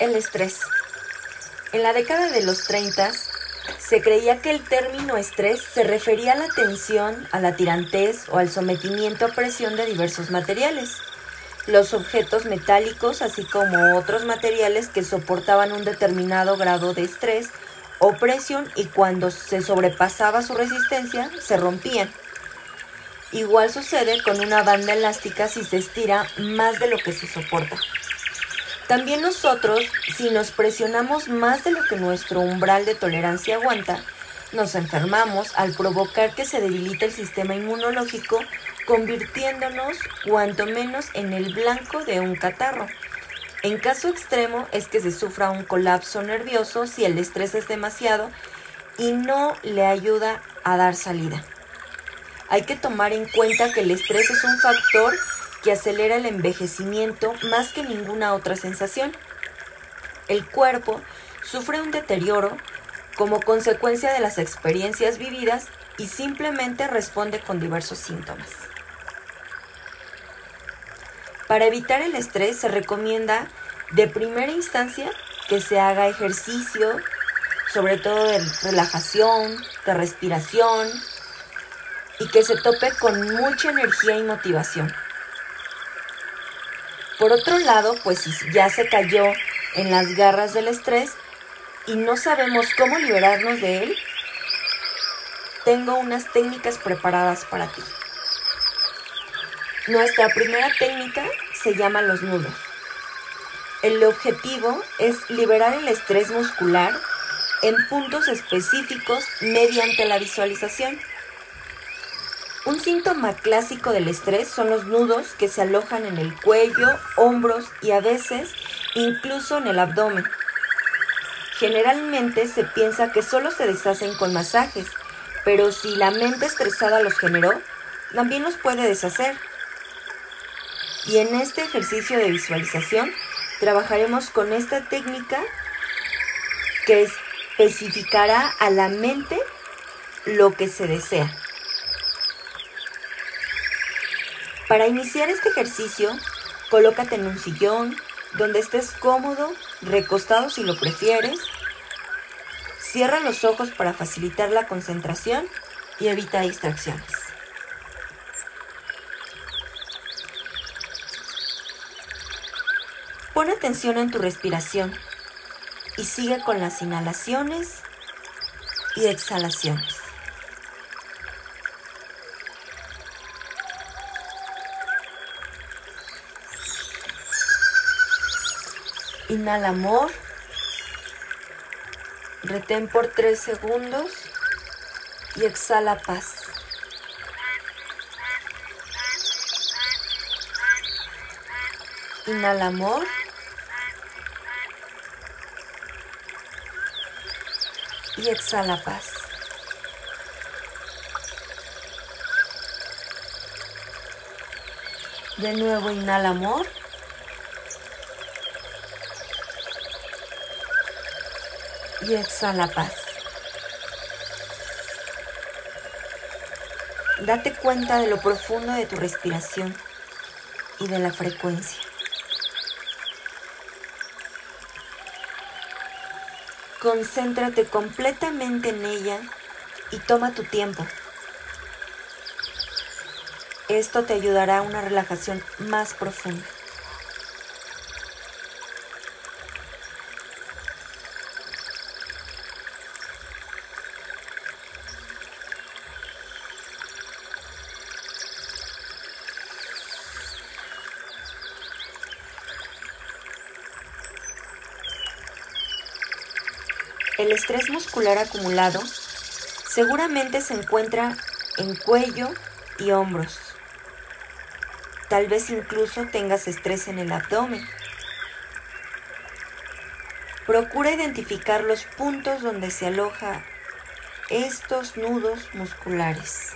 El estrés. En la década de los 30 se creía que el término estrés se refería a la tensión, a la tirantez o al sometimiento a presión de diversos materiales. Los objetos metálicos, así como otros materiales que soportaban un determinado grado de estrés o presión y cuando se sobrepasaba su resistencia, se rompían. Igual sucede con una banda elástica si se estira más de lo que se soporta. También nosotros, si nos presionamos más de lo que nuestro umbral de tolerancia aguanta, nos enfermamos al provocar que se debilite el sistema inmunológico, convirtiéndonos cuanto menos en el blanco de un catarro. En caso extremo es que se sufra un colapso nervioso si el estrés es demasiado y no le ayuda a dar salida. Hay que tomar en cuenta que el estrés es un factor que acelera el envejecimiento más que ninguna otra sensación. El cuerpo sufre un deterioro como consecuencia de las experiencias vividas y simplemente responde con diversos síntomas. Para evitar el estrés se recomienda de primera instancia que se haga ejercicio, sobre todo de relajación, de respiración, y que se tope con mucha energía y motivación. Por otro lado, pues ya se cayó en las garras del estrés y no sabemos cómo liberarnos de él, tengo unas técnicas preparadas para ti. Nuestra primera técnica se llama los nudos. El objetivo es liberar el estrés muscular en puntos específicos mediante la visualización. Un síntoma clásico del estrés son los nudos que se alojan en el cuello, hombros y a veces incluso en el abdomen. Generalmente se piensa que solo se deshacen con masajes, pero si la mente estresada los generó, también los puede deshacer. Y en este ejercicio de visualización trabajaremos con esta técnica que especificará a la mente lo que se desea. Para iniciar este ejercicio, colócate en un sillón donde estés cómodo, recostado si lo prefieres. Cierra los ojos para facilitar la concentración y evita distracciones. Pon atención en tu respiración y sigue con las inhalaciones y exhalaciones. Inhala amor. Retén por tres segundos y exhala paz. Inhala amor. Y exhala paz. De nuevo inhala amor. Y exhala paz. Date cuenta de lo profundo de tu respiración y de la frecuencia. Concéntrate completamente en ella y toma tu tiempo. Esto te ayudará a una relajación más profunda. El estrés muscular acumulado seguramente se encuentra en cuello y hombros. Tal vez incluso tengas estrés en el abdomen. Procura identificar los puntos donde se aloja estos nudos musculares.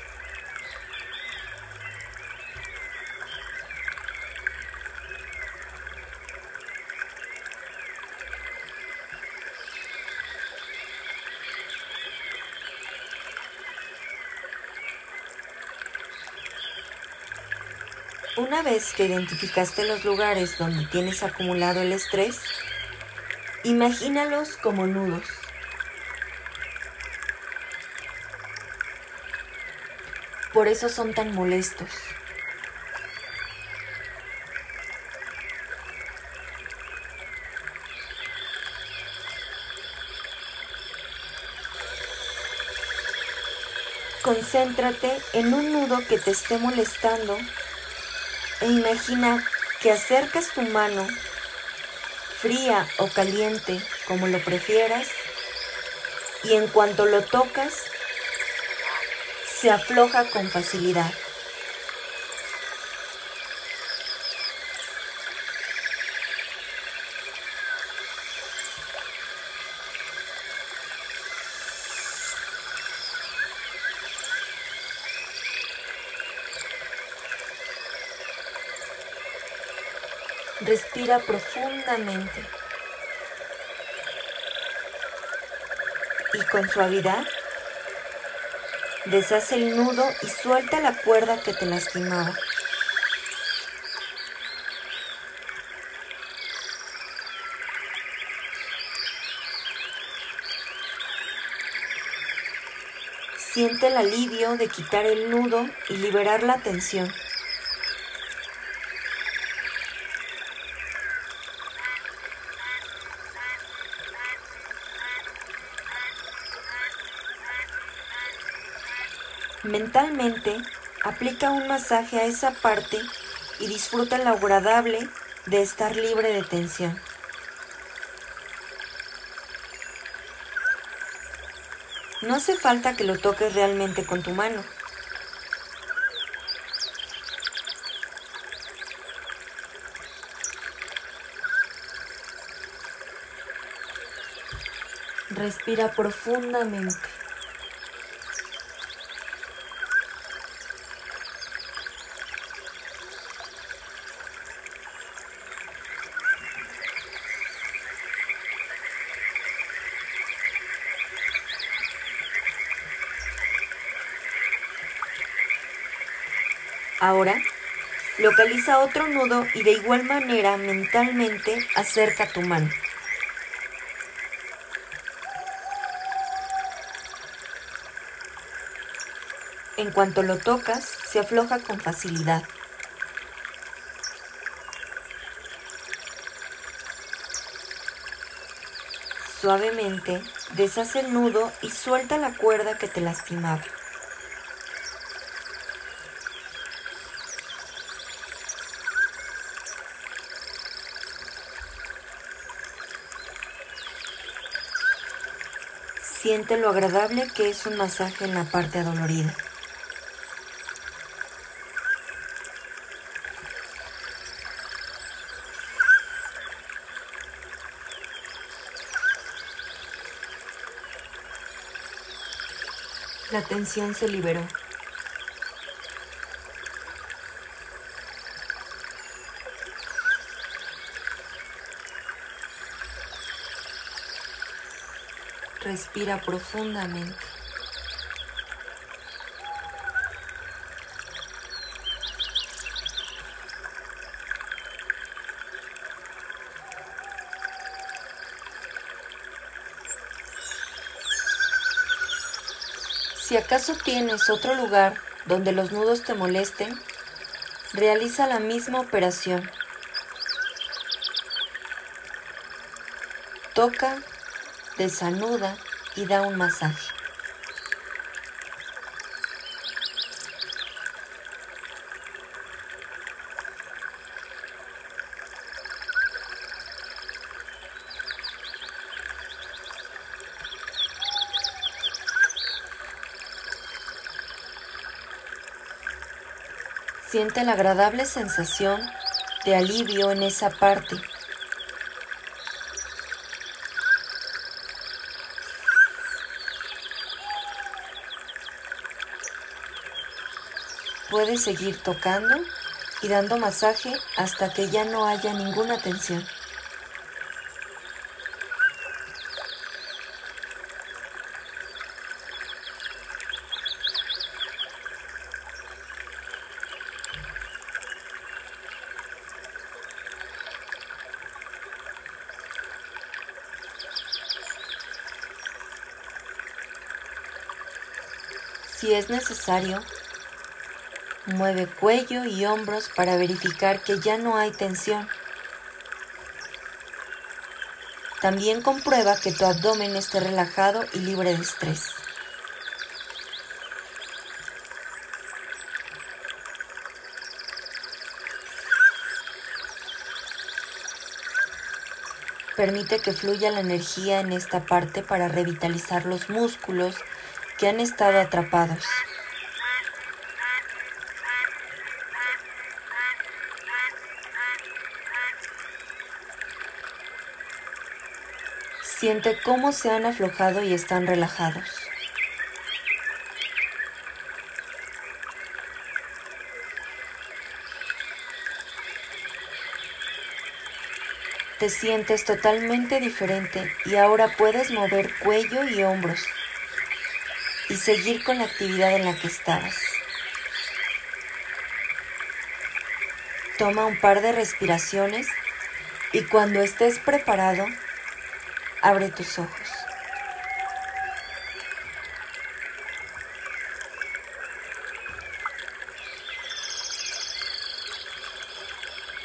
Una vez que identificaste los lugares donde tienes acumulado el estrés, Imagínalos como nudos. Por eso son tan molestos. Concéntrate en un nudo que te esté molestando e imagina que acercas tu mano, fría o caliente, como lo prefieras, y en cuanto lo tocas, se afloja con facilidad. Respira profundamente y con suavidad deshace el nudo y suelta la cuerda que te lastimaba. Siente el alivio de quitar el nudo y liberar la tensión. Mentalmente, aplica un masaje a esa parte y disfruta lo agradable de estar libre de tensión. No hace falta que lo toques realmente con tu mano. Respira profundamente. Ahora, localiza otro nudo y de igual manera mentalmente acerca tu mano. En cuanto lo tocas, se afloja con facilidad. Suavemente deshace el nudo y suelta la cuerda que te lastimaba. Siente lo agradable que es un masaje en la parte adolorida. La tensión se liberó. Respira profundamente. Si acaso tienes otro lugar donde los nudos te molesten, realiza la misma operación. Toca desanuda y da un masaje. Siente la agradable sensación de alivio en esa parte puedes seguir tocando y dando masaje hasta que ya no haya ninguna tensión. Si es necesario, mueve cuello y hombros para verificar que ya no hay tensión. También comprueba que tu abdomen esté relajado y libre de estrés. Permite que fluya la energía en esta parte para revitalizar los músculos que han estado atrapados. Siente cómo se han aflojado y están relajados. Te sientes totalmente diferente y ahora puedes mover cuello y hombros y seguir con la actividad en la que estabas. Toma un par de respiraciones y cuando estés preparado, abre tus ojos.